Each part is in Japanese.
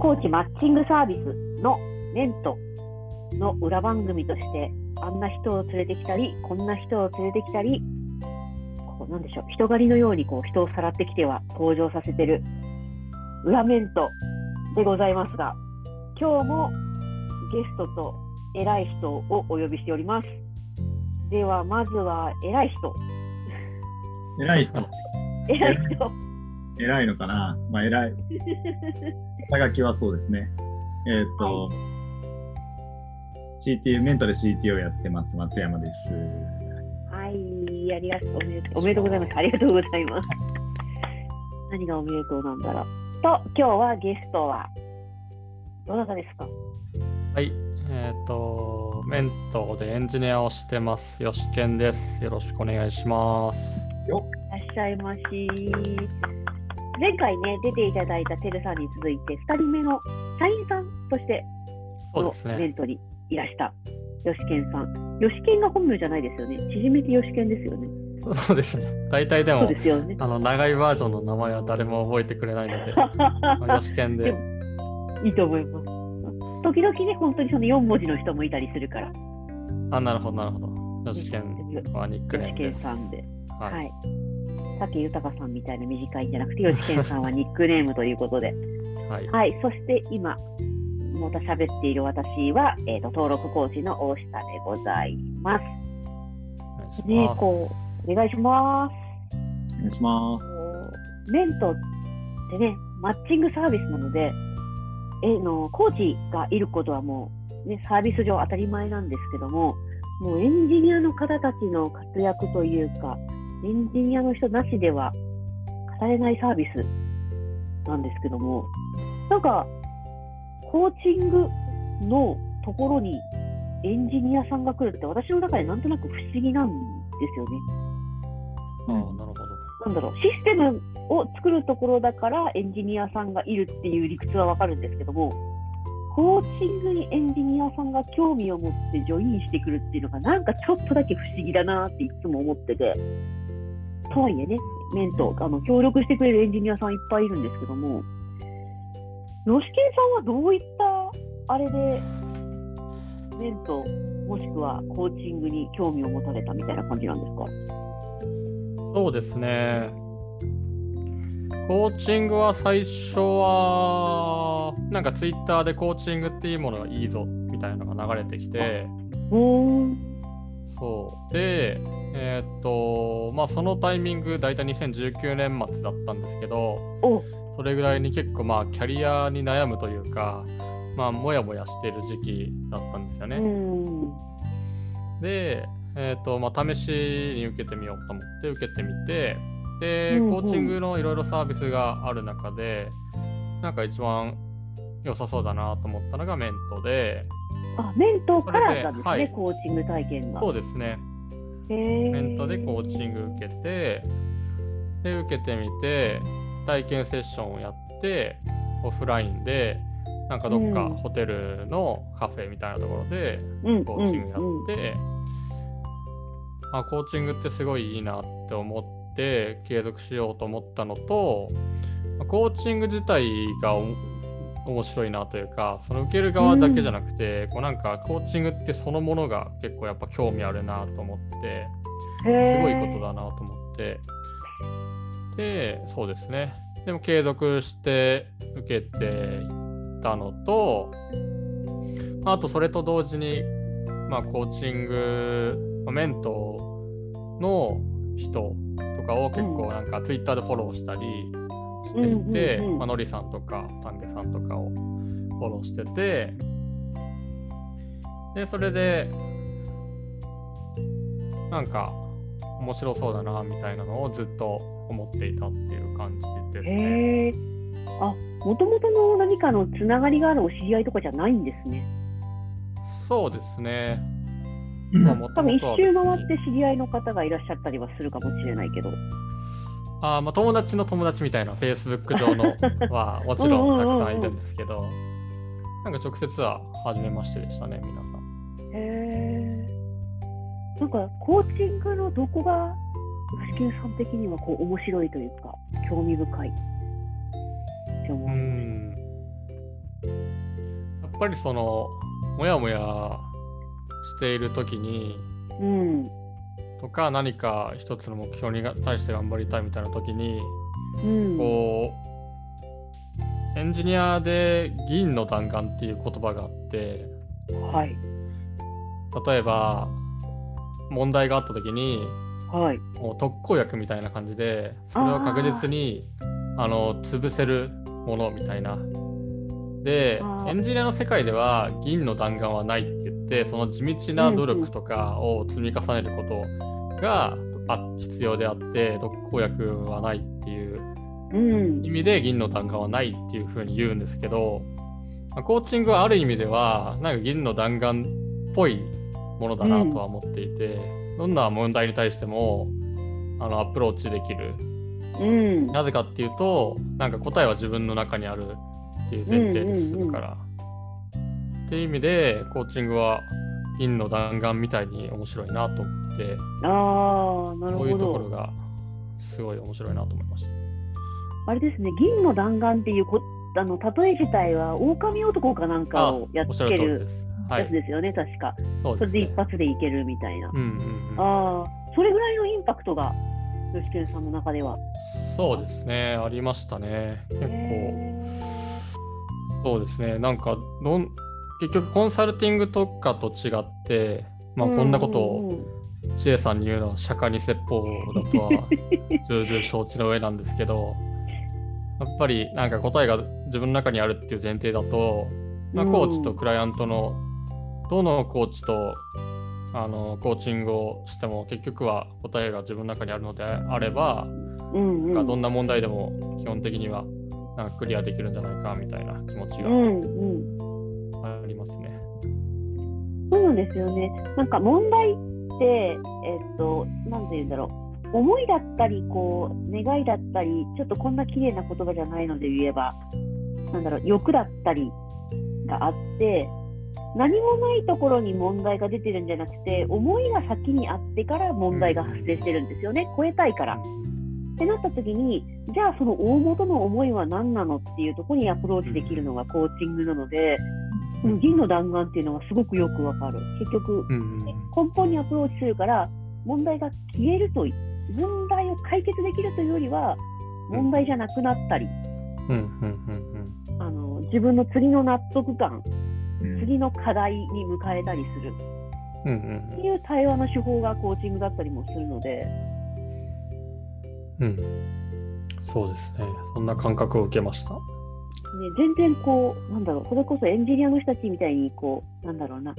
コーチマッチングサービスのメントの裏番組として、あんな人を連れてきたり、こんな人を連れてきたり、こうなんでしょう、人狩りのようにこう人をさらってきては登場させてる裏メントでございますが、今日もゲストと偉い人をお呼びしております。では、まずは偉い人。偉い人、偉い人。偉いのかなまあ偉い。肩書きはそうですね。えっ、と、CTO、メントで CTO やってます、松山です。はい、ありがとう。おめでとうおめでとうございます。ありがとうございます。何がおめでとうなんだろう。と、今日はゲストは、どなたですか？はい、えっ、と、メントでエンジニアをしてます。よしけんです。よろしくお願いします。いらっしゃいまし。前回ね、出ていただいたてるさんに続いて、2人目の社員さんとしてのそうですね。メントにいらした、よしけんさん。よしけんが本名じゃないですよね。縮めてよしけんですよね。そうですね。大体でも、ね。あの、長いバージョンの名前は誰も覚えてくれないので、まあよしけんで。いいと思います。時々ね、本当にその4文字の人もいたりするから、あ、なるほど、なるほど。よしけんはニックネームです。さんで。は。はいい。武豊さんみたいな短いんじゃなくて、よしけんさんはニックネームということで。はい。はい。そして今、また喋っている私は、えーと、登録コーチの大下でございます。お願いしねます。こう、お願いします。お願いします。メントってね、マッチングサービスなので、えのコーチがいることはもう、ね、サービス上当たり前なんですけども、もうエンジニアの方たちの活躍というか、エンジニアの人なしでは語れないサービスなんですけども、なんか、コーチングのところにエンジニアさんが来るって、私の中でなんとなく不思議なんですよね。ああ、なるほど。なんだろう、システムを作るところだからエンジニアさんがいるっていう理屈はわかるんですけども、コーチングにエンジニアさんが興味を持ってジョインしてくるっていうのが、なんかちょっとだけ不思議だなっていつも思ってて、とはいえね、メント、あの協力してくれるエンジニアさんいっぱいいるんですけども、ヨシケンさんはどういったあれで、メント、もしくはコーチングに興味を持たれたみたいな感じなんですか？そうですね。コーチングは最初は、なんかツイッターでコーチングっていうものがいいぞみたいなのが流れてきて、そう。で、えーっと、まあそのタイミング、大体2019年末だったんですけど、おそれぐらいに結構まあキャリアに悩むというか、まあもやもやしている時期だったんですよね。うんで、えーとまあ、試しに受けてみようと思って受けてみてで、うんうんコーチングのいろいろサービスがある中でなんか一番良さそうだなと思ったのがメントであ、メントからなんですね、はい。コーチング体験が。そうですね。メントでコーチング受けてで受けてみて体験セッションをやってオフラインでなんかどっかうん。ホテルのカフェみたいなところでうんコーチングやって、あコーチングってすごいいいなって思って継続しようと思ったのとまあコーチング自体がお面白いなというかその受ける側だけじゃなくて、こうなんかコーチングってそのものが結構やっぱ興味あるなと思ってすごいことだなと思って。でそうですね。でも継続して受けていったのとあとそれと同時にまあコーチングまあメントの人とかを結構なんかツイッターでフォローしたりしていて、うんうんうんまあのりさんとか丹下さんとかをフォローしててでそれでなんか面白そうだなみたいなのをずっと思っていたっていう感じですね。あ、もともとの何かのつながりがあるお知り合いとかじゃないんですね。そうですね。まあ、も多分一ともとは周回って知り合いの方がいらっしゃったりはするかもしれないけど。あーまあ友達の友達みたいな Facebook 上のは もちろんたくさんいるんですけど、なんか直接は初めましてでしたね、皆さん。へえ。なんかコーチングのどこが吉木さん的にはこう面白いというか興味深いって思うう。ん。ぱりそのもやもやしている時にうん。とか何か一つの目標にが対して頑張りたいみたいな時にうん。こうエンジニアで銀の弾丸っていう言葉があってはい。例えば問題があった時にはい。もう特効薬みたいな感じでそれを確実にあの潰せるものみたいな。でエンジニアの世界では銀の弾丸はないって言ってその地道な努力とかを積み重ねることがあ必要であって特効薬はないっていううん。意味で銀の弾丸はないっていうふうに言うんですけどまあコーチングはある意味ではなんか銀の弾丸っぽいものだなとは思っていて、どんな問題に対してもあのアプローチできるうん。なぜかっていうとなんか答えは自分の中にあるっていう前提で進むから、っていう意味でコーチングは銀の弾丸みたいに面白いなと思ってああ、なるほこういうところど。がすごい面白いなと思いました。あれですね、銀の弾丸っていうこあの例え自体は、狼男かなんかをやっつけるやつですよね、確か。そうです、ねそれで一。発でいけるみたいな。うんうんうん、ああ、それぐらいのインパクトが、吉健さんの中では。そうですね、ありましたね。結構、へそうですね、なんかどん、結局コンサルティング特化と違って、まあ、ーこんなことを知恵さんに言うのは釈迦に説法だとは重々承知の上なんですけど、やっぱりなんか答えが自分の中にあるっていう前提だと、まあ、うん。コーチとクライアントのどのコーチとあのコーチングをしても結局は答えが自分の中にあるのであれば、うんうん。なんかどんな問題でも基本的にはなんかクリアできるんじゃないかみたいな気持ちがありますね。そうなんですよね。なんか問題って、えっと、なんて言うんだろう。思いだったり、こう、願いだったり、ちょっとこんな綺麗な言葉じゃないので言えば、なんだろう、欲だったりがあって、何もないところに問題が出てるんじゃなくて、思いが先にあってから問題が発生してるんですよね。超えたいから。ってなった時に、じゃあその大元の思いは何なのっていうところにアプローチできるのがコーチングなので、この銀の弾丸っていうのがすごくよくわかる。結局、うん根本にアプローチするから、問題が消えるとい、問題を解決できるというよりは、問題じゃなくなったり、うんうんうんあの自分の次の納得感、うん。次の課題に迎えたりする。うんうんっていう対話の手法がコーチングだったりもするので、うんうん。そうですね。そんな感覚を受けました。ね、全然こう、なんだろう、それこそエンジニアの人たちみたいに、こう、なんだろうな、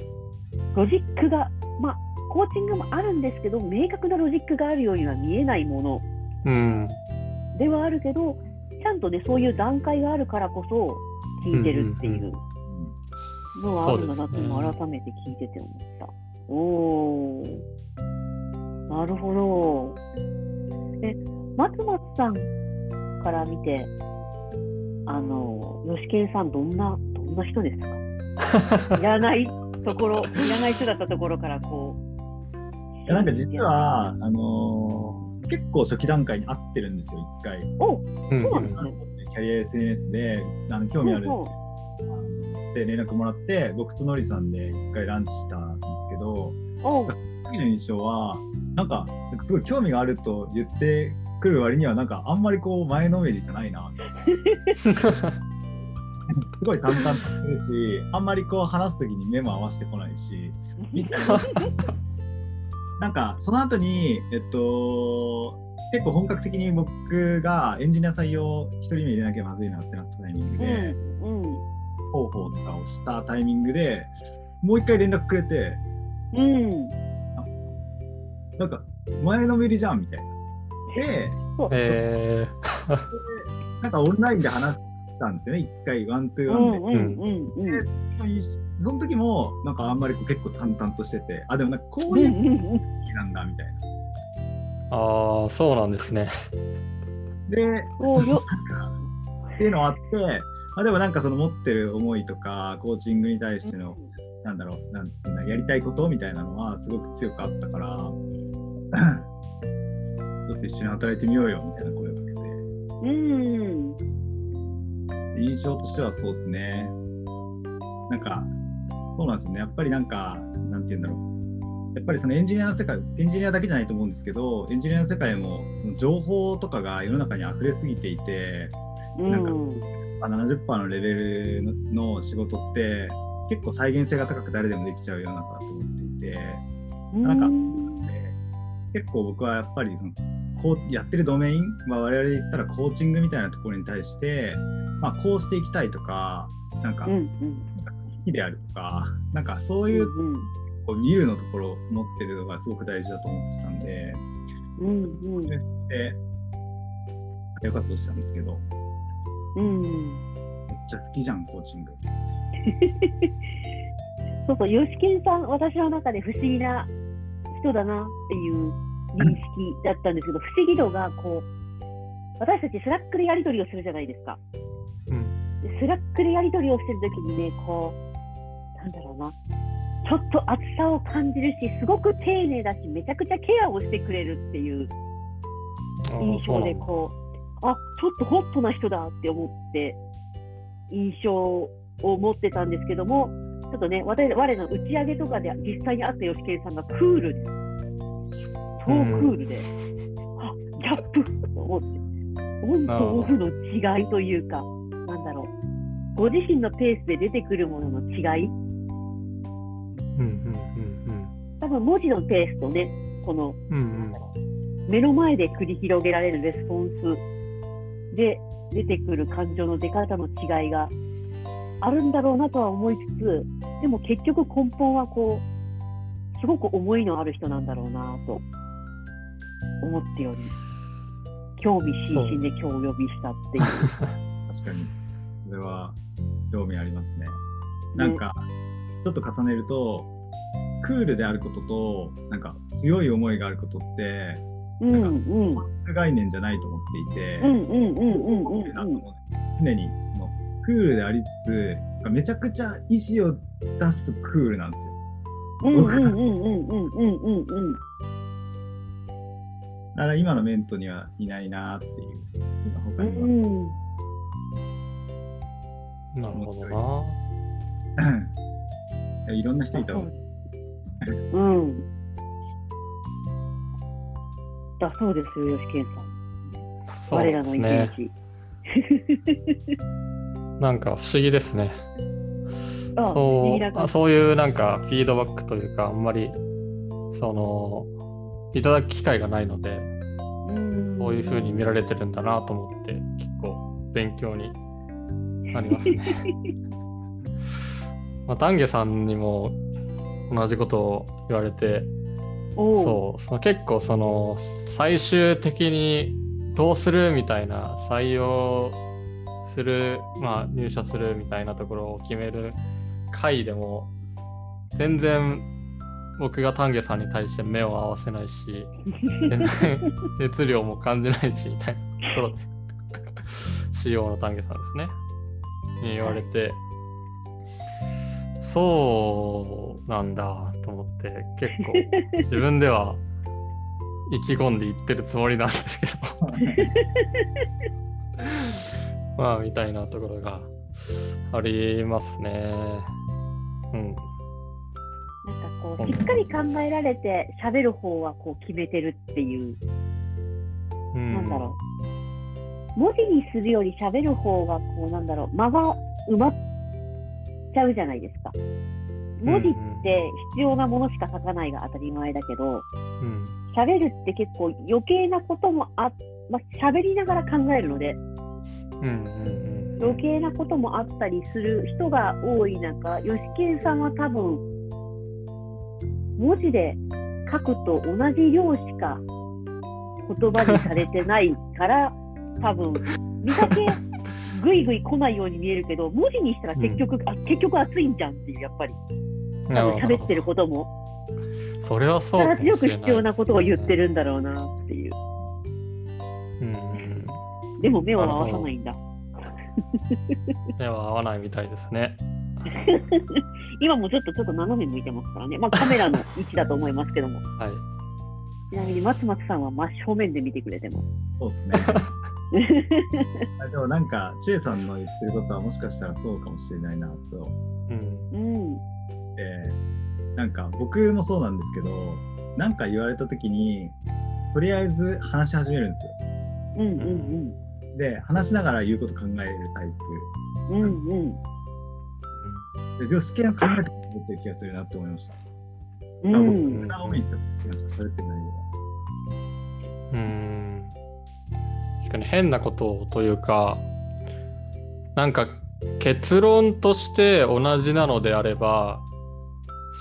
ロジックが、まあ、コーチングもあるんですけど、明確なロジックがあるようには見えないものうん。ではあるけど、ちゃんとね、そういう段階があるからこそ、聞いてるっていうのはあるんだなっていうのを改めて聞いてて思った。おー、なるほど。え、松松さんから見て、あの、吉健さん、どんな、どんな人ですか？いらないところ、いらない人だったところから、こう。いやなんか実は、あのー結構初期段階に会ってるんですよ、一回。おうんそうなんですね。キャリア SNS であの興味あるほうほあので連絡もらって、僕とノリさんで一回ランチしたんですけど、うおの印象は、なんか、なんかすごい興味があると言ってくる割には、なんかあんまりこう前のめりじゃないな、すごい淡々としてるし、あんまりこう話すときに目も合わせてこないし、みたいな。なんかその後に、えっと、結構本格的に僕がエンジニア採用一人目入れなきゃまずいなってなったタイミングで、うん、うん、方法とかをしたタイミングでもう一回連絡くれて、うん。なんか前のめりじゃんみたいな。で、そう、えなんかオンラインで話したんですよね、一回ワントゥーワンで。うん、うん、うん、うん。その時もなんかあんまりこう結構淡々としてて、あ、でもなんかこううんいううんうん時なんだみたいな。ー、ああ、そうなんですね。で、そうよ。っていうのはあって、あでもなんかその持ってる思いとか、コーチングに対しての、なんだろう、なんていうんだやりたいことみたいなのはすごく強くあったから、と一緒に働いてみようよみたいな声をかけて、うん。印象としてはそうですね。なんか、そうなんですよね。やっぱりなんか、なんて言うんだろう。やっぱりそのエンジニアの世界、エンジニアだけじゃないと思うんですけど、エンジニアの世界もその情報とかが世の中に溢れすぎていて、なんかうんまあ70%のレベルの仕事って結構再現性が高く誰でもできちゃう世の中だと思っていて、なんかうん結構僕はやっぱりそのこうやってるドメイン、まあ、我々で言ったらコーチングみたいなところに対して、まあ、こうしていきたいとか、なんかうんうん。好きであるとか、なんかそういううんこう見るのところを持ってるのがすごく大事だと思ってたんで、うんうん。で、活動したんですけど、うんめっちゃ好きじゃん、コーチング。そうそう、吉健さん、私の中で不思議な人だなっていう認識だったんですけど、不思議度がこう、私たちスラックでやり取りをするじゃないですか。うんでスラックでやり取りをしてるときにね、こう、なんだろうな、ちょっと熱さを感じるし、すごく丁寧だし、めちゃくちゃケアをしてくれるっていう印象で、こう、あちょっとホットな人だって思って、印象を持ってたんですけども、ちょっとね、我我の打ち上げとかで実際に会った吉健さんがクールです。超クールで、あギャップと思って、オンとオフの違いというか、なんだろう、ご自身のペースで出てくるものの違い、うんうん多分文字のペースとね、このうんうんうん。目の前で繰り広げられるレスポンスで出てくる感情の出方の違いがあるんだろうなとは思いつつ、でも結局根本はこう、すごく思いのある人なんだろうなと思っており、興味津々で今日お呼びしたっていう。確かに。それは興味ありますね。なんか、ちょっと重ねると、クールであることと、なんか強い思いがあることって、うんうん概念じゃないと思っていて、常にそのクールでありつつ、めちゃくちゃ意思を出すとクールなんですよ。だから今のメントにはいないなっていう、今他うには。んなるほどな。いろんな人いたわ。うん。だそうですよ、吉健さん。そらのすね。日。なんか不思議ですね。そうそういうなんかフィードバックというか、あんまりそのいただく機会がないので、うんこういう風に見られてるんだなと思って、結構勉強になりますね。まあ、丹下さんにも同じことを言われて、そうその結構その最終的にどうするみたいな採用する、まあ、入社するみたいなところを決める回でも全然僕が丹下さんに対して目を合わせないし 熱量も感じないしみたいなところで CEO の丹下さんですねに言われてそうなんだと思って結構自分では意気込んで言ってるつもりなんですけど まあみたいなところがありますね。うん。なんかこう、しっかり考えられて、喋る方はこう決めてるっていう、うん、なんだろう。文字にするより喋る方が、こう、なんだろう、間が埋まっちゃうじゃないですか。文字って必要なものしか書かないが当たり前だけど、うん。喋るって結構余計なこともあ、まあ、喋りながら考えるので、余計なこともあったりする人が多い中、吉健さん。は多分、文字で書くと同じ量しか言葉にされてないから、多分、見かけぐいぐい来ないように見えるけど、文字にしたら結局、あ結局熱いんじゃんっていう、やっぱり。多分喋ってることも、それはそうかも力必要なことを言ってるんだろうなっていう。うんうん。でも目を合わさないんだ。目は合わないみたいですね。今もちょっとちょっと斜め向いてますからね。まあカメラの位置だと思いますけども。はい。ちなみに松松さんは真正面で見てくれてます。そうですね。あでもなんか、チエさんの言ってることはもしかしたらそうかもしれないなと。うんうん。えーなんか僕もそうなんですけど、なんか言われた時に、とりあえず話し始めるんですよ。うんうんで、話しながら言うこと考えるタイプ。うん。うんうん。で、常識を考えてくれてる気がするなって思いました。うん多いんですよ。なんかそれって何が。うん確かに変なことというかなんか結論として同じなのであれば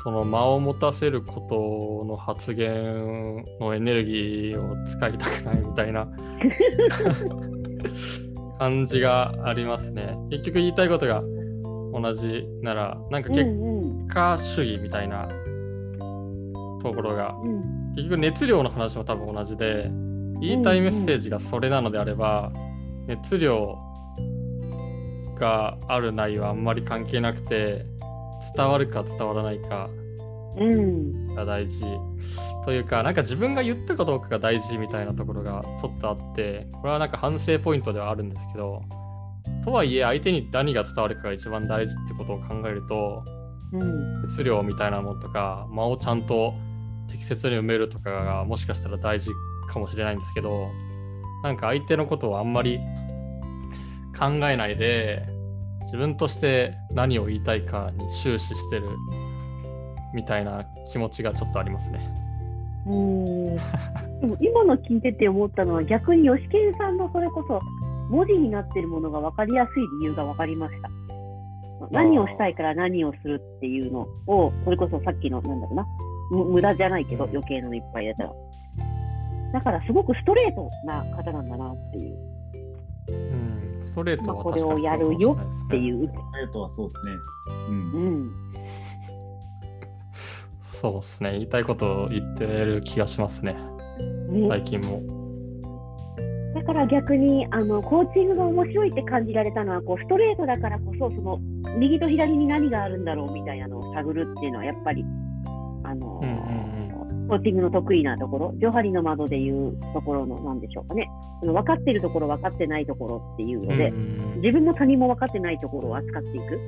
その間を持たせることの発言のエネルギーを使いたくないみたいな 感じがありますね。結局言いたいことが同じならなんかうん結うん。果主義みたいなところがうん。結局熱量の話も多分同じで言いたいメッセージがそれなのであれば、熱量があるないはあんまり関係なくて伝わるか伝わらないかうん。が大事。というかなんか自分が言ったかどうかが大事みたいなところがちょっとあってこれはなんか反省ポイントではあるんですけどとはいえ相手に何が伝わるかが一番大事ってことを考えるとうん熱量みたいなものとか間をちゃんと適切に埋めるとかがもしかしたら大事かもしれないんですけどなんか相手のことをあんまり考えないで自分として何を言いたいかに終始してるみたいな気持ちがちょっとありますね。うんでも今の聞いてて思ったのは逆に吉健さんのそれこそ文字になってるものが分かりやすい理由が分かりました。何をしたいから何をするっていうのを、それこそさっきの、なんだろうな、む無駄じゃないけど、余計なのいっぱいやったら。だからすごくストレートな方なんだなっていう、うん、ストレートはまあこれをやるよってう。いう。えっとはそうですね。うん。うん。そうですね。言いたいことを言ってる気がしますね。ね最近も。だから逆にあのコーチングが面白いって感じられたのはこうストレートだからこそその右と左に何があるんだろうみたいなのを探るっていうのはやっぱりあの、うんうんコーチングの得意なところジョハリの窓でいうところのなんでしょうかね。その分かっているところ分かってないところっていうので、うん自分も他人も分かってないところを扱っていく。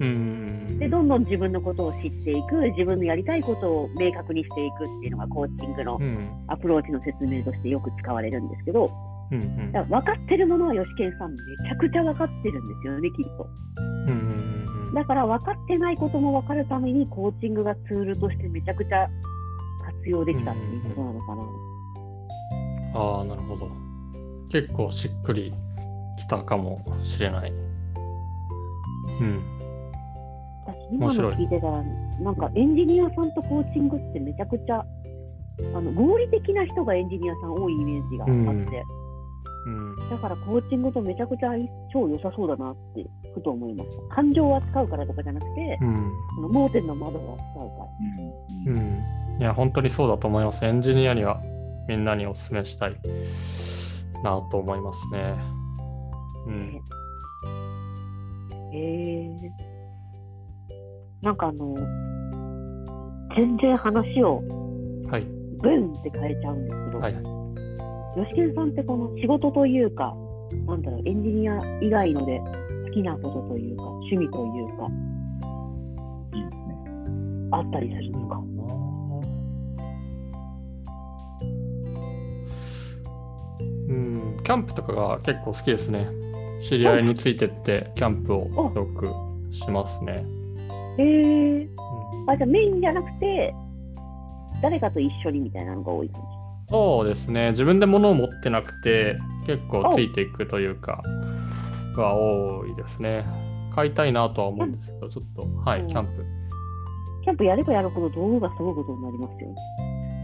うん。でどんどん自分のことを知っていく自分のやりたいことを明確にしていくっていうのがコーチングのうん。アプローチの説明としてよく使われるんですけど、うんうんだから分かってるものは吉健さんめちゃくちゃ分かってるんですよね、きっと。うんうんうんだから分かってないことも分かるためにコーチングがツールとしてめちゃくちゃ活用できたっていうことなのかな。ああ、なるほど。結構しっくりきたかもしれない。うん。私今の聞いてたら、なんかエンジニアさんとコーチングってめちゃくちゃあの合理的な人がエンジニアさん多いイメージがあって、うん。だからコーチングとめちゃくちゃ超良さそうだなってふと思いました。感情を扱うからとかじゃなくて、うん。その盲点の窓を扱うから。うんうんうん。いや、本当にそうだと思います。エンジニアにはみんなにお勧めしたいなと思いますね。うん。へえなんかあの、全然話をはい。ブンって変えちゃうんですけど、はい。吉健さんってこの仕事というか、なんだろう、エンジニア以外ので好きなことというか、趣味というか、いいですね。あったりするんですか、うん、キャンプとかが結構好きですね。知り合いについてってキャンプをよくしますね。へえうんあ、じゃあメインじゃなくて、誰かと一緒にみたいなのが多い感そうですね。自分で物を持ってなくて、結構ついていくというか、が多いですね。買いたいなとは思うんですけど、ちょっと、はい、うんキャンプ。じ。キャンプやればやるほど道具がすごいことになりますよ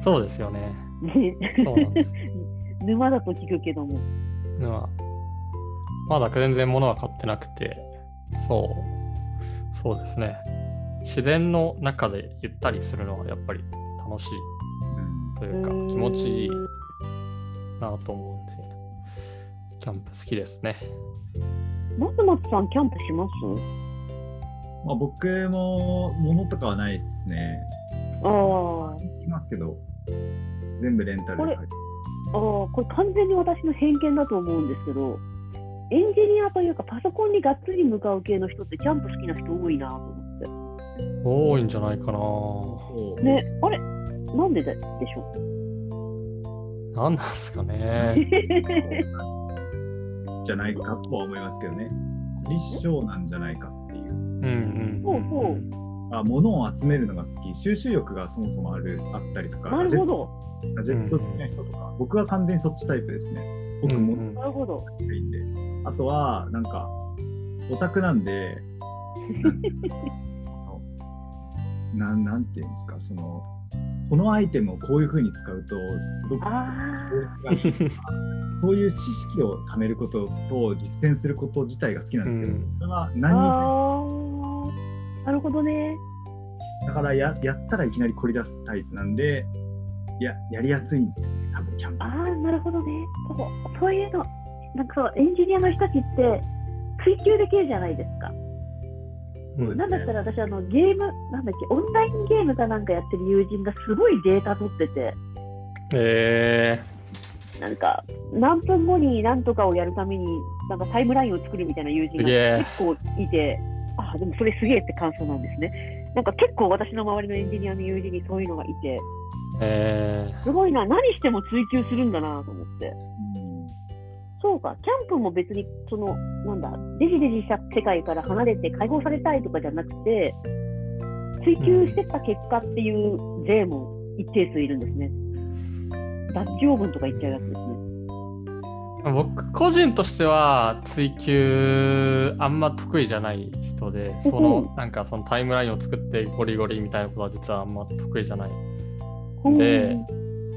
そうですよね。ね。そうなんです。沼だと聞くけども。まあ、まだ全然物は買ってなくて、そう、そうですね。自然の中でゆったりするのはやっぱり楽しいというか、気持ちいいなと思うんで、キャンプ好きですね。松松さん、キャンプします？まあ、僕も物とかはないですね。ああ。いますけど、全部レンタルで借りてあこれ完全に私の偏見だと思うんですけど、エンジニアというかパソコンにがっつり向かう系の人ってキャンプ好きな人多いなと思って。多いんじゃないかな。ね、あれ？なんでででしょなんなんですかうね。じゃないかとは思いますけどね。立証なんじゃないかっていう。うんうんほうほうあ物を集めるのが好き、収集欲がそもそもあるあったりとか、なるほど、ガジェット好きな人とか、僕は完全にそっちタイプですね。僕もうんうんなるほど。がいいんで。あとは、なんか、オタクなんで、なんなんていうんですか、その、このアイテムをこういうふうに使うと、すごくあそういう知識を貯めることと実践すること自体が好きなんですよ。うんそれはあ、何なるほどね。だからややったらいきなり凝り出すタイプなんで、ややりやすいんですよね、多分キャンプ。ああ、なるほどね。そうそういうの、なんかそう、エンジニアの人たちって追求できるじゃないですか。なんだったら私あの、ゲーム、なんだっけ、オンラインゲームかなんかやってる友人がすごいデータ取ってて、えなんか、何分後に何とかをやるために、なんかタイムラインを作るみたいな友人が結構いて、ああ、でもそれすげえって感想なんですね。なんか結構私の周りのエンジニアの友人にそういうのがいて、ー、えすごいな、何しても追求するんだなと思って。うんそうか、キャンプも別に、その、なんだ、デジデジした世界から離れて解放されたいとかじゃなくて、追求してった結果っていう税も一定数いるんですね。ダッチオーブンとか言っちゃうやつですね。ー、僕個人としては追求あんま得意じゃない人で、そのなんかそのタイムラインを作ってゴリゴリみたいなことは実はあんま得意じゃない。で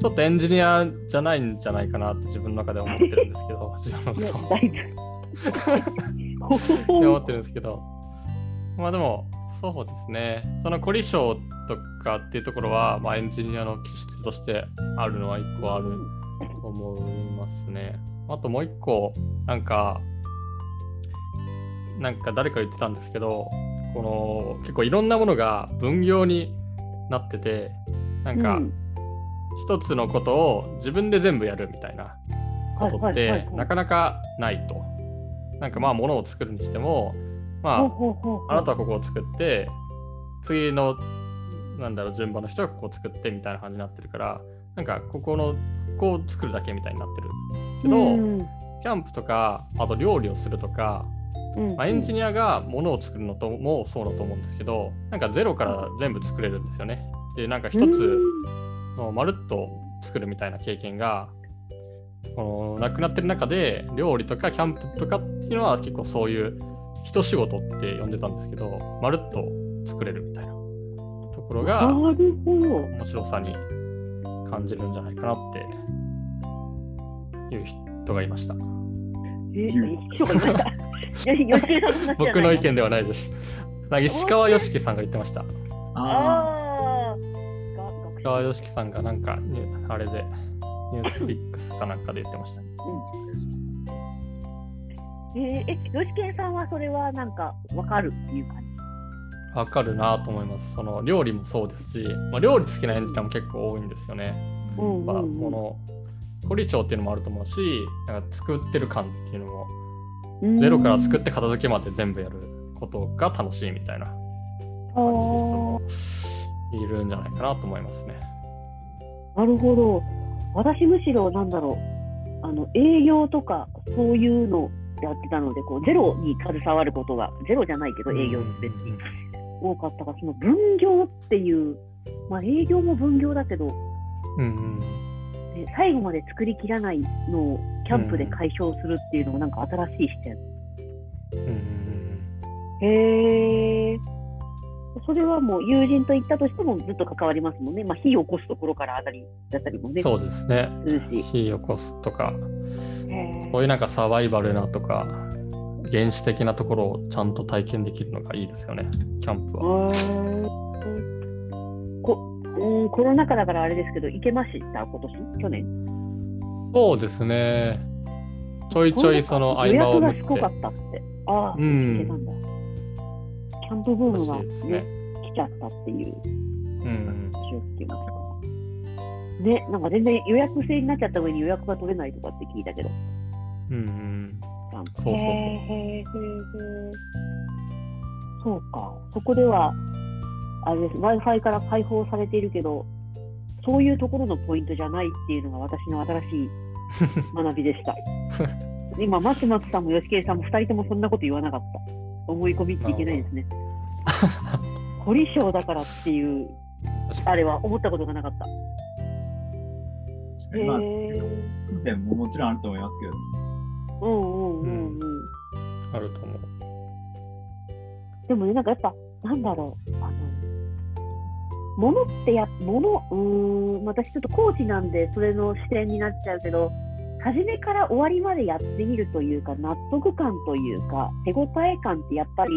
ちょっとエンジニアじゃないんじゃないかなって自分の中で思ってるんですけど、自分のこと。思ってるんですけど、まあでも、そうですね、その凝り性とかっていうところは、まあ、エンジニアの気質としてあるのは一個あると思いますね。あともう一個、なんか、なんか誰か言ってたんですけど、この結構いろんなものが分業になってて、なんかうん一つのことを自分で全部やるみたいなことってなかなかないと。なんかまあ物を作るにしても、まああなたはここを作って、次の、なんだろう、順番の人がここを作ってみたいな感じになってるから、なんかここの、ここを作るだけみたいになってる。けど、うんキャンプとか、あと料理をするとか、うんまあ、エンジニアが物を作るのともそうだと思うんですけど、なんかゼロから全部作れるんですよね。で、なんか一つのまるっと作るみたいな経験が、このなくなってる中で、料理とかキャンプとかっていうのは結構そういう一仕事って呼んでたんですけど、まるっと作れるみたいなところが。面白さに感じるんじゃないかなっていう人がいました。僕の意見ではないです。石川良樹さんが言ってました。あ。川良樹さんがなんかあれで、ニュースピックスかなんかで言ってました。えー、え、吉健さんはそれはなんかわかるっていう感じ？わかるなと思います。その料理もそうですし、まあ、料理好きなエンジニアも結構多いんですよね。うんまあ、うんこの、凝り性っていうのもあると思うし、なんか作ってる感っていうのも、うんゼロから作って片付けまで全部やることが楽しいみたいな感じの人もいるんじゃないかなと思いますね。なるほど。私むしろなんだろう。あの営業とかそういうのやってたので、こうゼロに携わることがゼロじゃないけど営業別に多かったから、その分業っていう、まあ営業も分業だけど、うんうん。ね最後まで作りきらないのをキャンプで解消するっていうのもなんか新しい視点。うんうんへえ。それはもう友人と行ったとしてもずっと関わりますもんね。まあ火を起こすところからあたりだったりもね。うんそうですね。火起こすとか、へそういうなんかサバイバルなとか、原始的なところをちゃんと体験できるのがいいですよね、キャンプは。ーこうんコロナ禍だからあれですけど、行けました？今年？去年？そうですね。ちょいちょいその合予間を見て約がす。ごかったって。あ。キャンプブームが、ねちゃったっていううん。話を聞きました。ね、なんか全然予約制になっちゃった上に予約が取れないとかって聞いたけど。うんうん。なんかそうそうそうそうか、そこでは、あれです、Wi-Fi から開放されているけど、そういうところのポイントじゃないっていうのが私の新しい学びでした。今、松松さんも吉圭さんも2人ともそんなこと言わなかった。思い込みっていけないですね。凝り性だからっていう、あれは思ったことがなかった。へまあ、ー訓点ももちろんあると思いますけど、うんうんうんうん。あると思う。でもね、なんかやっぱ、なんだろう、あの、ものってや、もの、うーん、私ちょっとコーチなんで、それの視点になっちゃうけど、初めから終わりまでやってみるというか、納得感というか、手応え感ってやっぱり、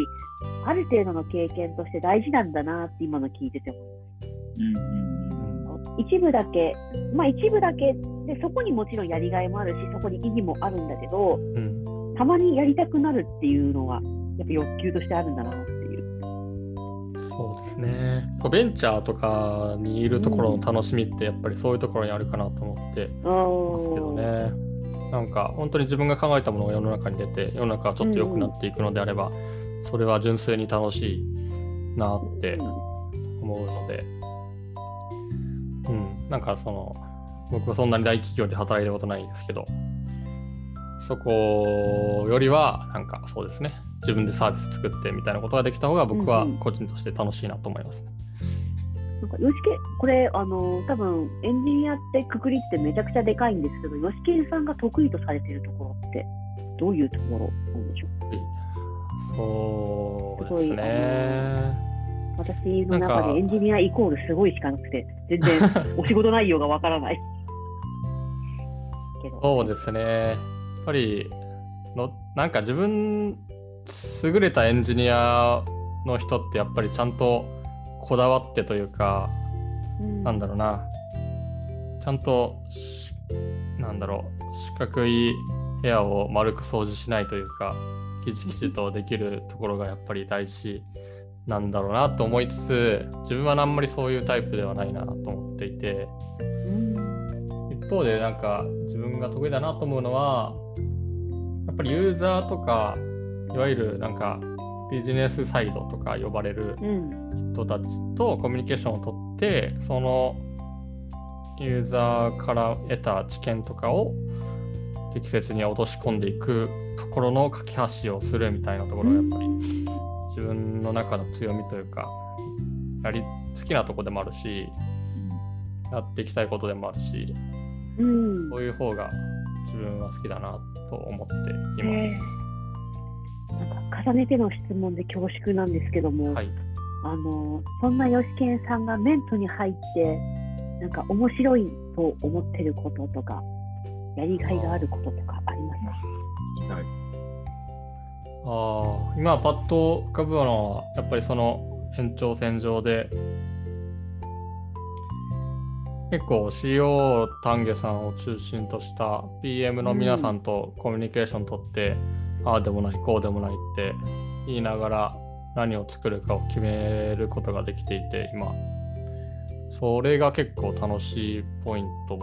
ある程度の経験として大事なんだなって今の聞いてて思いうんうんうん一部だけ、まあ一部だけで、そこにもちろんやりがいもあるし、そこに意義もあるんだけど、うん。たまにやりたくなるっていうのは、やっぱ欲求としてあるんだなって。そうですね。こうベンチャーとかにいるところの楽しみってやっぱりそういうところにあるかなと思ってますけどね。なんか本当に自分が考えたものが世の中に出て世の中がちょっと良くなっていくのであれば、それは純粋に楽しいなって思うので、うん、なんかその僕はそんなに大企業で働いたことないんですけど、そこよりはなんかそうですね、自分でサービス作ってみたいなことができた方が僕はうんうん個人として楽しいなと思いますね。なんか、吉健、これ、あの、多分エンジニアってくくりってめちゃくちゃでかいんですけど、吉健さんが得意とされているところって、どういうところなんでしょう？そうですね。私の中でエンジニアイコールすごいしかなくて、全然 お仕事内容がわからない。そうですね。やっぱりの、なんか自分、優れたエンジニアの人ってやっぱりちゃんとこだわってというか、うん。なんだろうな、ちゃんとし、なんだろう、四角い部屋を丸く掃除しないというか、きちきちとできるところがやっぱり大事なんだろうなと思いつつ、自分はあんまりそういうタイプではないなと思っていて、うん。一方でなんか自分が得意だなと思うのはやっぱりユーザーとかいわゆるなんかビジネスサイドとか呼ばれるうん人たちとコミュニケーションをとってそのユーザーから得た知見とかを適切に落とし込んでいくところの架け橋をするみたいなところがやっぱり自分の中の強みというかやり好きなとこでもあるしやっていきたいことでもあるしうん。そういう方が自分は好きだなと思っていまへえなんか重ねての質問で恐縮なんですけども、す。はい。あのそんな吉健さんがメントに入ってなんか面白いと思ってることとかやりがいがあることとかありますか？聞きたいああ、今パッと浮かぶのは、やっぱりその延長線上で、結構 CO 丹下さんを中心とした PM の皆さんとコミュニケーション取って、ああでもない、こうでもないって言いながら何を作るかを決めることができていて、今。それが結構楽しいポイントで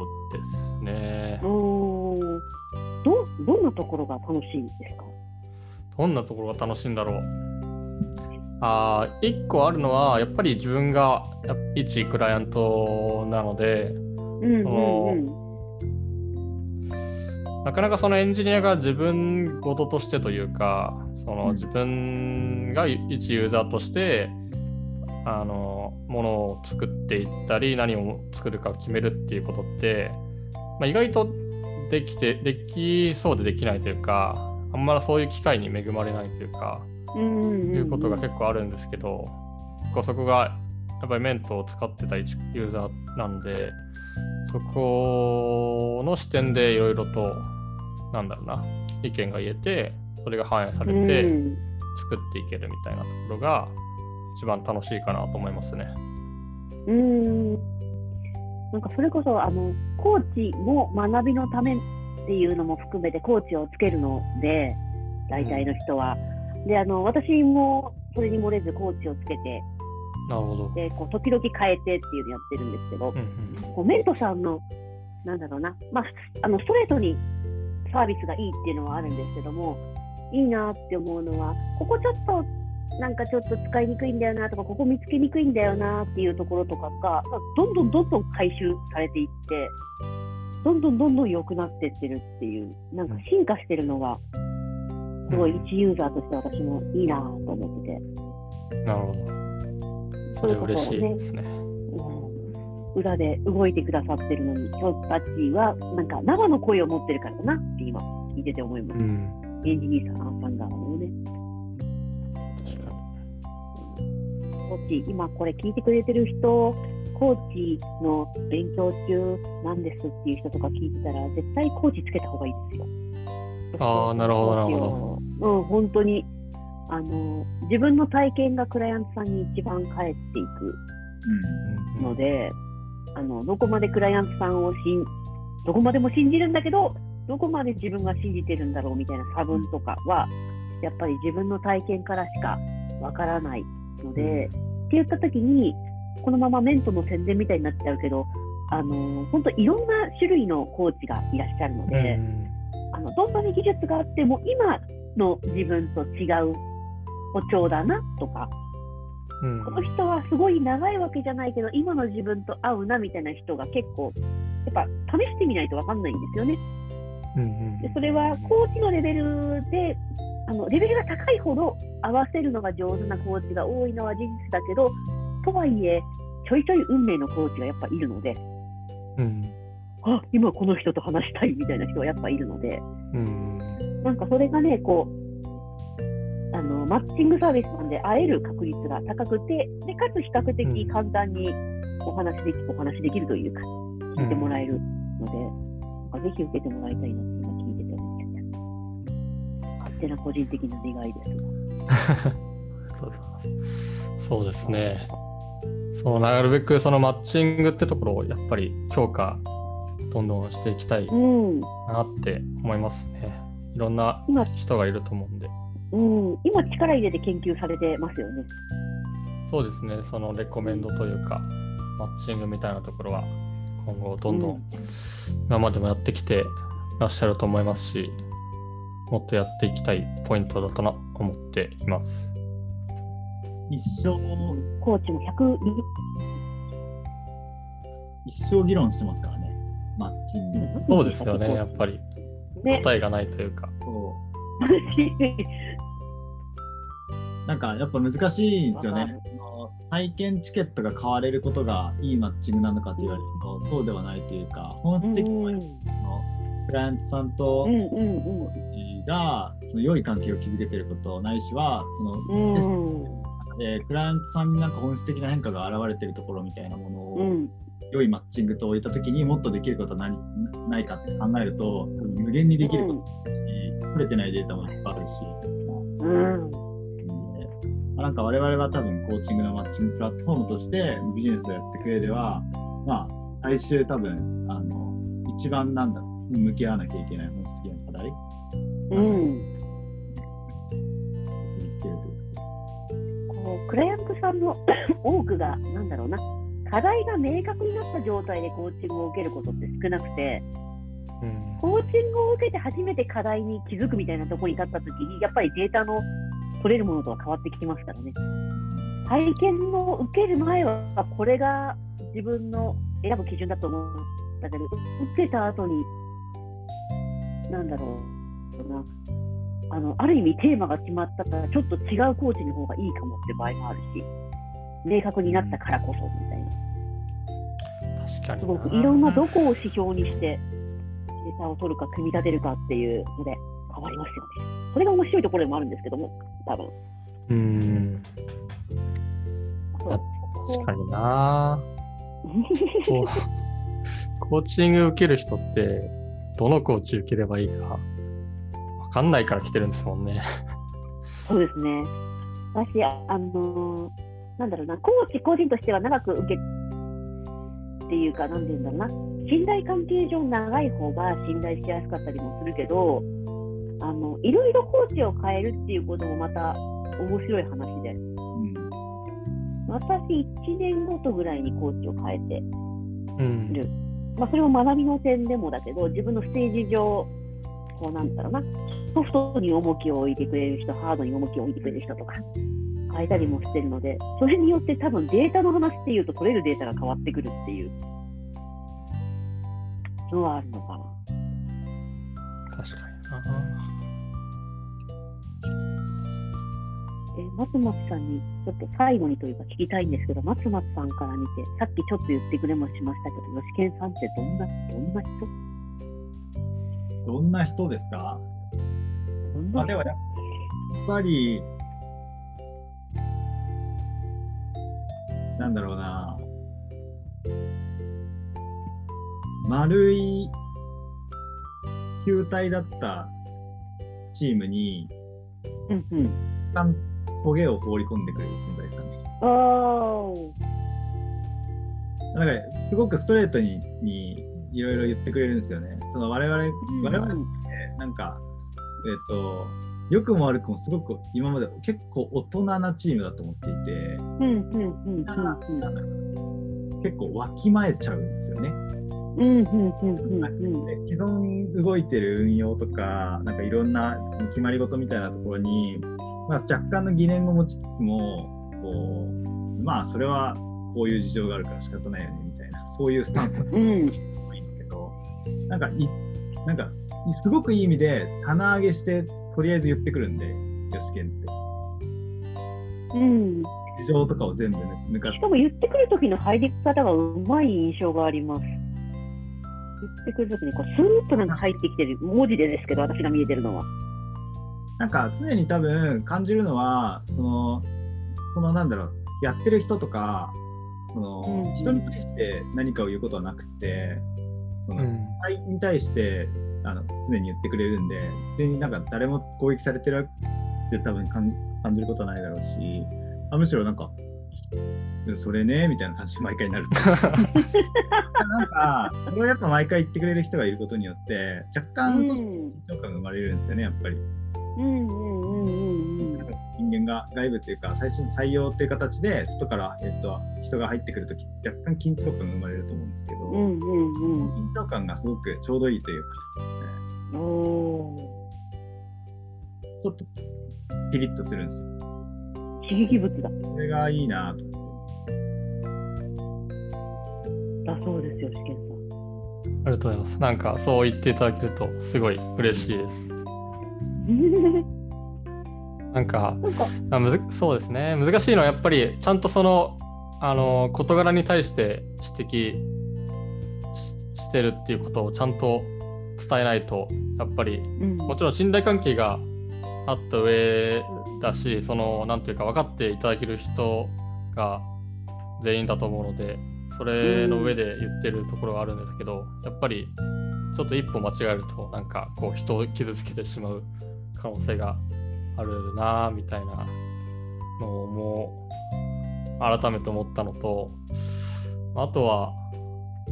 すね。どどんなところが楽しいんですか？どんなところが楽しいんだろうあー一個あるのはやっぱり自分がや一クライアントなのでうんうんうんなかなかそのエンジニアが自分事としてというかそのうん。自分が一ユーザーとしてあのものを作っていったり何を作るかを決めるっていうことって、まあ、意外とできてできそうでできないというかあんまそういう機会に恵まれないというかいうことが結構あるんですけど、結構そこがやっぱりメントを使ってた一ユーザーなんで、そこの視点でいろいろと、なんだろうな、意見が言えて、それが反映されてうん作っていけるみたいなところが一番楽しいかなと思いますね。うんなんかそれこそあのコーチも学びのためっていうのも含めてコーチをつけるので大体の人は。であの私もそれに漏れずコーチをつけてなるほど。で、こう時々変えてっていうのやってるんですけど、うんうんこうメントさんの、なんだろうな、まあ、あのストレートにサービスがいいっていうのはあるんですけども、いいなって思うのは、ここちょっと、なんかちょっと使いにくいんだよなとか、ここ見つけにくいんだよなっていうところとかが、まあどんどんどんどん回収されていって、どんどんどんどん良くなってってるっていう、なんか進化してるのが、すごい一ユーザーとして私もいいなと思ってて。うん。なるほど。それ嬉しいですね。うん裏で動いてくださってるのに、人たちはなんか生の声を持ってるからだなって今聞いてて思います。うん。エンジニアさん、ファン側のね。確かコーチ、今これ聞いてくれてる人、コーチの勉強中なんですっていう人とか聞いてたら、絶対コーチつけた方がいいですよ。あーなるほどなるほど。うん、本当に。あの自分の体験がクライアントさんに一番返っていくに。ので、あのどこまでクライアントさんを信どこまでも信じるんだけど、どこまで自分が信じてるんだろうみたいな差分とかは、やっぱり自分の体験からしかわからないので、って言ったときに、このままメントの宣伝みたいになっちゃうけど、あの本当いろんな種類のコーチがいらっしゃるのうんで、あのどんなに技術があっても今の自分と違う歩調だなとか、うん。この人はすごい長いわけじゃないけど、今の自分と合うなみたいな人が結構、やっぱ試してみないと分かんないんですよね。うんうんでそれはコーチのレベルで、あのレベルが高いほど合わせるのが上手なコーチが多いのは事実だけど、とはいえ、ちょいちょい運命のコーチがやっぱいるので、うん。あ今この人と話したいみたいな人はやっぱいるので、うん。なんかそれがね、こう、あのマッチングサービスなんで会える確率が高くて、でかつ比較的簡単にお話できお話できるというか、聞いてもらえるので、なんかぜひ受けてもらいたいなって今聞いてて思ってた。勝手な個人的な願いですが。そうですね。そのなるべくそのマッチングってところをやっぱり強化どんどんしていきたいうん、なって思いますね。いろんな今、人がいると思うんで。うん、今力入れて研究されてますよね。そうですね。そのレコメンドというか、マッチングみたいなところは今後どんどうんん今までもやってきてらっしゃると思いますし、もっとやっていきたいポイントだとな思っています。一生、コーチも100、一生議論してますからね、マッチング。そうですよね、やっぱりね、答えがないというか。そう なんかやっぱ難しいんですよね。体験チケットが買われることがいいマッチングなのかって言われると、そうではないというか、本質的にはうん。そのクライアントさんとがその良い関係を築けていること、ないしはその、えークライアントさんになんか本質的な変化が現れているところみたいなものを、うん。良いマッチングと置いたときにもっとできることは何なないかって考えると、無限にできることだし、取れてないデータもいっぱいあるし。うんでまあなんか我々は多分コーチングのマッチングプラットフォームとしてビジネスをやってく上では、まあ、最終多分あの一番なんだろう向き合わなきゃいけない本質的な課題うん。こうクライアントさん。の多くが、なん。だろうな、課題が明確になった状態でコーチングを受けることって少なくて、うん。コーチングを受けて初めて課題に気づくみたいなところに立ったときに、やっぱりデータの取れるものとは変わってきますからね。体験を受ける前は、これが自分の選ぶ基準だと思うんだけど、受けた後に、なんだろうな、あのある意味テーマが決まったから、ちょっと違うコーチの方がいいかもって場合もあるし、明確になったからこそみたいな。確かにすごくいろんなどこを指標にしてデータを取るか組み立てるかっていうので変わりますよね。それが面白いところでもあるんですけども、多分。うん確かにな コーチング受ける人ってどのコーチ受ければいいか分かんないから来てるんですもんね。そうですね。私、ああのーなんだろうな、コーチ個人としては長く受けっていうか、なんていうんだろうな、信頼関係上長い方が信頼しやすかったりもするけど、あのいろいろコーチを変えるっていうこともまた面白い話で。うん私1年ごとぐらいにコーチを変えてうん。る。まあ、それも学びの点でもだけど、自分のステージ上、こうなんだろうな、ソフトに重きを置いてくれる人、ハードに重きを置いてくれる人とか、変えたりもしてるので、それによって多分データの話っていうと、取れるデータが変わってくるっていうのはあるのかな。確かにな。えー松松さんにちょっと最後にというか聞きたいんですけど、松松さんから見て、さっきちょっと言ってくれもしましたけど、吉健さんってどんな、どんな人？どんな人ですか？どんな？あでもやっぱり、なんだろうな、丸い球体だったチームに、うんうん。トゲを放り込んでくれる存在ですかね。おー。なんかすごくストレートににいろいろ言ってくれるんですよね。その我々、我々ってなんか、えっ、と、良くも悪くもすごく今まで結構大人なチームだと思っていて、うんうんうんうん結構わきまえちゃうんですよね。うんうんうんうん既存動いてる運用とか、なんかいろんなその決まり事みたいなところに、まあ、若干の疑念を持ちつつも、こうまあそれはこういう事情があるから仕方ないよねみたいな、そういうスタンスがうん多いんですけど、なんかい、なんかすごくいい意味で棚上げして、とりあえず言ってくるんで、吉健って。うん。事情とかを全部抜かししかも言ってくる時の入り方がうまい印象があります。言ってくる時にこうスーッとなんか入ってきてる文字でですけど私が見えてるのは。なんか常に多分感じるのは、その、そのなんだろう、やってる人とか、その、うん人に対して何かを言うことはなくて、その、うん。に対してあの常に言ってくれるんで、別になんか誰も攻撃されてるって多分感感じることはないだろうし、あむしろなんか、それねみたいな感じに毎回なる。なんか、それをやっぱ毎回言ってくれる人がいることによって、若干そう緊張感が生まれるんですよね、やっぱり。うんうんうんうんうん人間が外部というか最初に採用っていう形で外から、えっと、人が入ってくるとき若干緊張感が生まれると思うんですけど、うんうんうん緊張感がすごくちょうどいいというか、うん。おーちょっとピリッとするんですよ。刺激物だ。それがいいなと思だそうですよ、試験ありがとうございます。なんかそう言っていただけるとすごい嬉しいです。さん。なんかなんむずそうですね難しいのはやっぱりちゃんとそのあの事柄に対して指摘ししてるっていうことをちゃんと伝えないとやっぱりうん、もちろん信頼関係があった上だしそのなんていうか分かっていただける人が全員だと思うのでそれの上で言ってるところがあるんですけど、やっぱりちょっと一歩間違えるとなんかこう人を傷つけてしまう可能性があるなぁみたいなのも改めて思ったのとあとは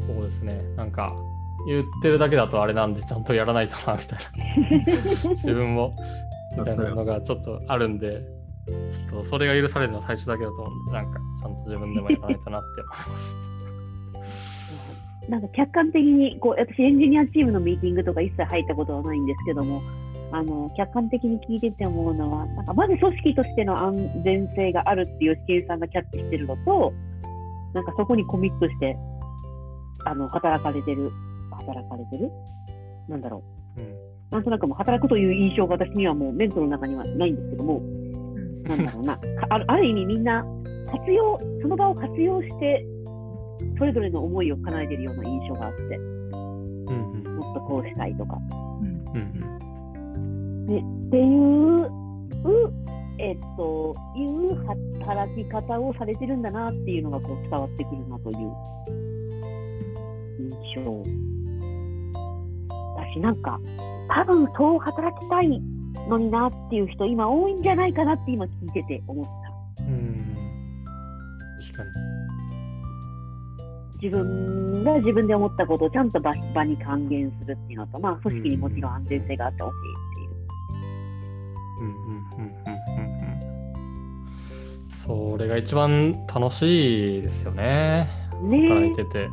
そうですねなんか言ってるだけだとあれなんでちゃんとやらないとなみたいな。自分もみたいなのがちょっとあるんでちょっとそれが許されるのは最初だけだと思うんでなんかちゃんと自分でもやらないとなって思います。なんか客観的にこう私エンジニアチームのミーティングとか一切入ったことはないんですけどもあの客観的に聞いてて思うのはなんかまず組織としての安全性があるって吉健さんがキャッチしてるのとなんかそこにコミットしてあの働かれてる働かれてるなんだろう。うんなんとなくもう働くという印象が私にはもうメントの中にはないんですけどもうん。なんだろうな。かあるある意味みんな活用その場を活用してそれぞれの思いを叶えてるような印象があってうんうん。もっとこうしたいとか。うんうんっていう、うえっと、いう働き方をされてるんだなっていうのがこう伝わってくるなという印象だし、なんか、多分そう働きたいのになっていう人、今多いんじゃないかなって今聞いてて思った。うんうん確かに。自分が自分で思ったことをちゃんと場場に還元するっていうのと、まあ、組織にもちろん安全性があってほしいっていう。うんうんうんうんうんうんそれが一番楽しいですよね。ね働いてて。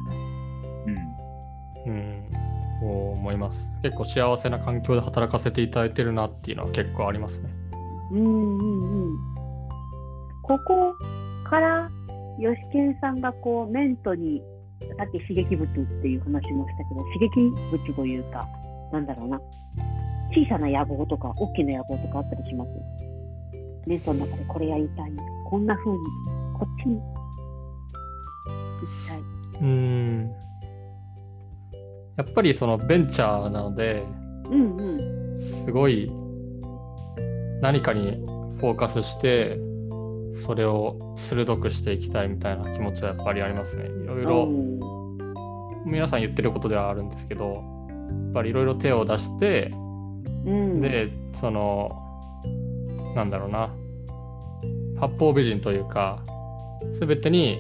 思います。結構幸せな環境で働かせていただいてるなっていうのは結構ありますね。うんうんうん。ここから、吉健さんがこう、メントに、さっき刺激物っていう話もしたけど、刺激物というか、なんだろうな、小さな野望とか、大きな野望とかあったりしますメントの中でこれやりたい。こんな風に、こっちに行きたい。うん。やっぱりそのベンチャーなので、うんうん。すごい何かにフォーカスして、それを鋭くしていきたいみたいな気持ちはやっぱりありますね。いろいろ皆さん言ってることではあるんですけど、やっぱりいろいろ手を出して、うん、で、その、なんだろうな、八方美人というか、すべてに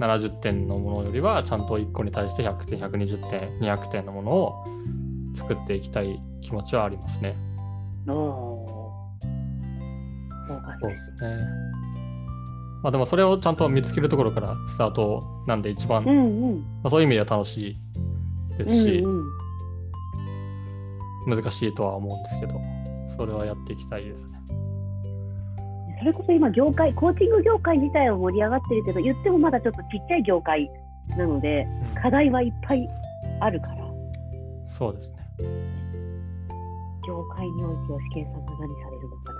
70点のものよりは、ちゃんと1個に対して100点、120点、200点のものを作っていきたい気持ちはありますね。そうですね。まあでもそれをちゃんと見つけるところからスタートなんで一番、まうんうん。あ、そういう意味では楽しいですし、うんうん難しいとは思うんですけど、それはやっていきたいですね。それこそ今、業界、コーチング業界自体は盛り上がってるけど、言ってもまだちょっとちっちゃい業界なので、うん。課題はいっぱいあるから、そうですね。業界において吉健さんが何されるのか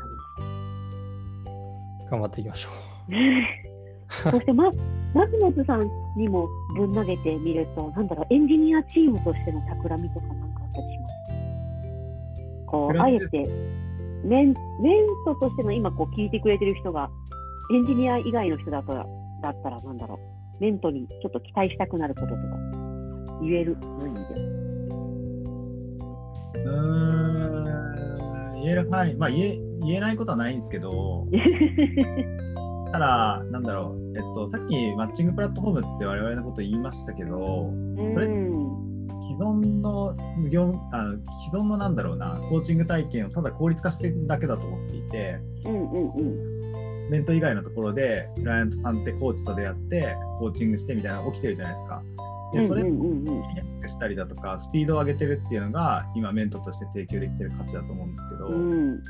頑張っていきましょ楽しみ。そして、ま、松本さんにもぶん投げてみると、なんだろう、エンジニアチームとしての企みとかなんかあったりしますこう、あえて、メンメントとしての今こう聞いてくれてる人が、エンジニア以外の人だったら、だったらなんだろう、メントにちょっと期待したくなることとか、言える分野で。うーん、言える範囲、まあ言え言えないことはないんですけど、ただ、なんだろう、えっと、さっきマッチングプラットフォームって我々のこと言いましたけど、それうん既存の業務あ既存のなんだろうな、コーチング体験をただ効率化していくだけだと思っていて、うんうんうんメント以外のところで、クライアントさんってコーチと出会って、コーチングしてみたいなのが起きてるじゃないですか。で、それをうんうんうんうんやすくしたりだとか、スピードを上げてるっていうのが、今、メントとして提供できてる価値だと思うんですけど、うん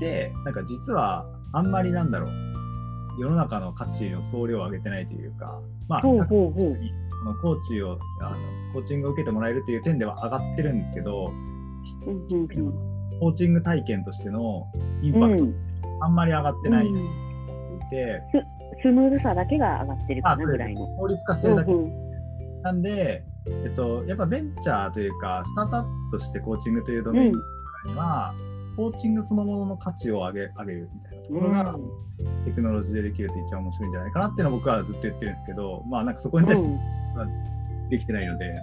で、なんか実はあんまりなんだろう、世の中の価値の総量を上げてないというか、まあ、ほうほうほう。コーチをあの、コーチングを受けてもらえるという点では上がってるんですけど、うんうんうん。コーチング体験としてのインパクト、うん。あんまり上がってない。とうん。スムーズさだけが上がってるかなぐらいの。効率化してるだけ。うんうん。なんで、えっと、やっぱベンチャーというか、スタートアップとしてコーチングというドメインには、コーチングそのものの価値を上げ上げるみたいなところが、テクノロジーでできると一番面白いんじゃないかなっていうのを僕はずっと言ってるんですけど、まあなんかそこに対してできてないので、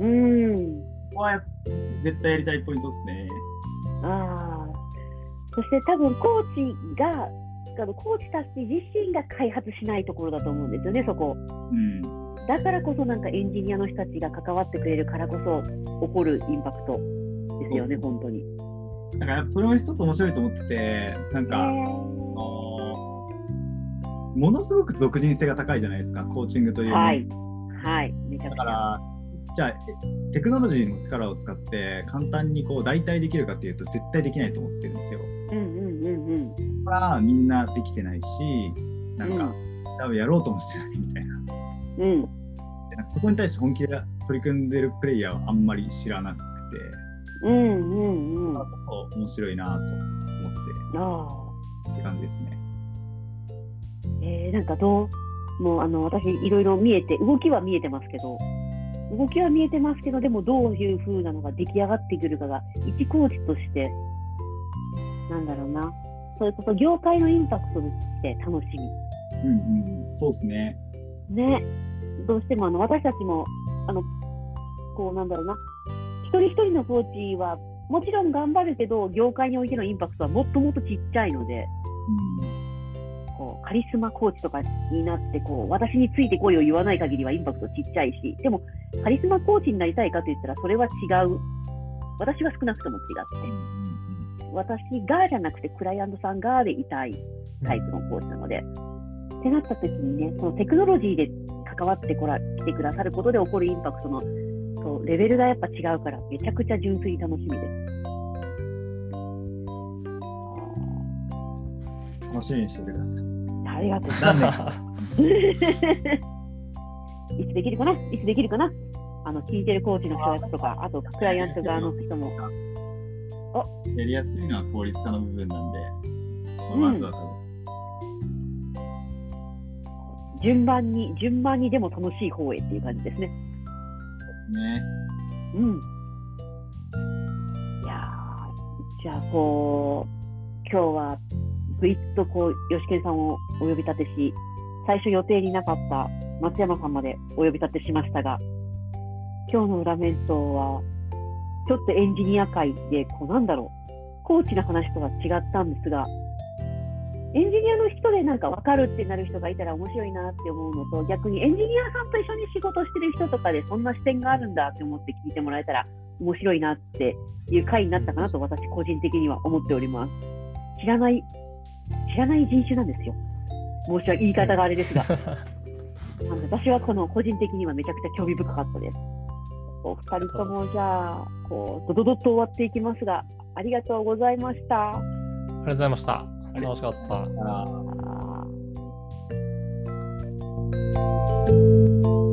うん。うんここはや絶対やりたいポイントですね。ああ。そして多分コーチが、あのコーチたち自身が開発しないところだと思うんですよね、そこ。うん。だからこそなんかエンジニアの人たちが関わってくれるからこそ起こるインパクトですよね、本当に。だからそれも一つ面白いと思ってて、なんか、あへのものすごく属人性が高いじゃないですか、コーチングという。ーはい。はい。めちゃくちゃ。だから、じゃあ、えテクノロジーの力を使って簡単にこう代替できるかっていうと絶対できないと思ってるんですよ。うんうんうんうん。だからみんなできてないし、なんか、うん多分やろうともしてないみたいな。うん。でなんかそこに対して本気で取り組んでるプレイヤーはあんまり知らなくて、うんうんうん。あ面白いなと思ってあ。って感じですね。えー、なんかどう？もうあの私いろいろ見えて動きは見えてますけど動きは見えてますけどでもどういう風なのが出来上がってくるかが一コーチとしてなんだろうな。それこそ業界のインパクトとして楽しうんうんうん、そうですね。みね。どうしてもあの私たちもあのこうなんだろうな。一人一人のコーチはもちろん頑張るけど業界においてのインパクトはもっともっとちっちゃいのでこうカリスマコーチとかになってこう私についてこいを言わない限りはインパクトちっちゃいしでもカリスマコーチになりたいかといったらそれは違う私は少なくとも違って私がじゃなくてクライアントさんがでいたいタイプのコーチなので。ってなった時にね、そのテクノロジーで関わってこら来てくださることで起こるインパクトのそうレベルがやっぱ違うから、めちゃくちゃ純粋に楽しみです。楽しみにしててください。ありがとうござい何ます。年 いつできるかな？いつできるかな？あの聞いてるコーチの人とか、あとクライアント側の人も。やりやすいのは効率化の部分なんで、まずは多分順番に、順番にでも楽しい方へっていう感じですね。そうですね。うん。いやーじゃあこう、今日はぐいっとこう、吉健さんをお呼び立てし、最初予定になかった松山さんまでお呼び立てしましたが、今日の裏面とは、ちょっとエンジニア界で、こうなんだろう、コーチの話とは違ったんですが、エンジニアの人でなんか分かるってなる人がいたら面白いなって思うのと、逆にエンジニアさんと一緒に仕事してる人とかでそんな視点があるんだって思って聞いてもらえたら面白いなっていう回になったかなと私個人的には思っております。知らない、知らない人種なんですよ。申し訳言い方があれですが。私はこの個人的にはめちゃくちゃ興味深かったです。お二人ともじゃあ、こう、ドドドッと終わっていきますが、ありがとうございました。ありがとうございました。楽しかった。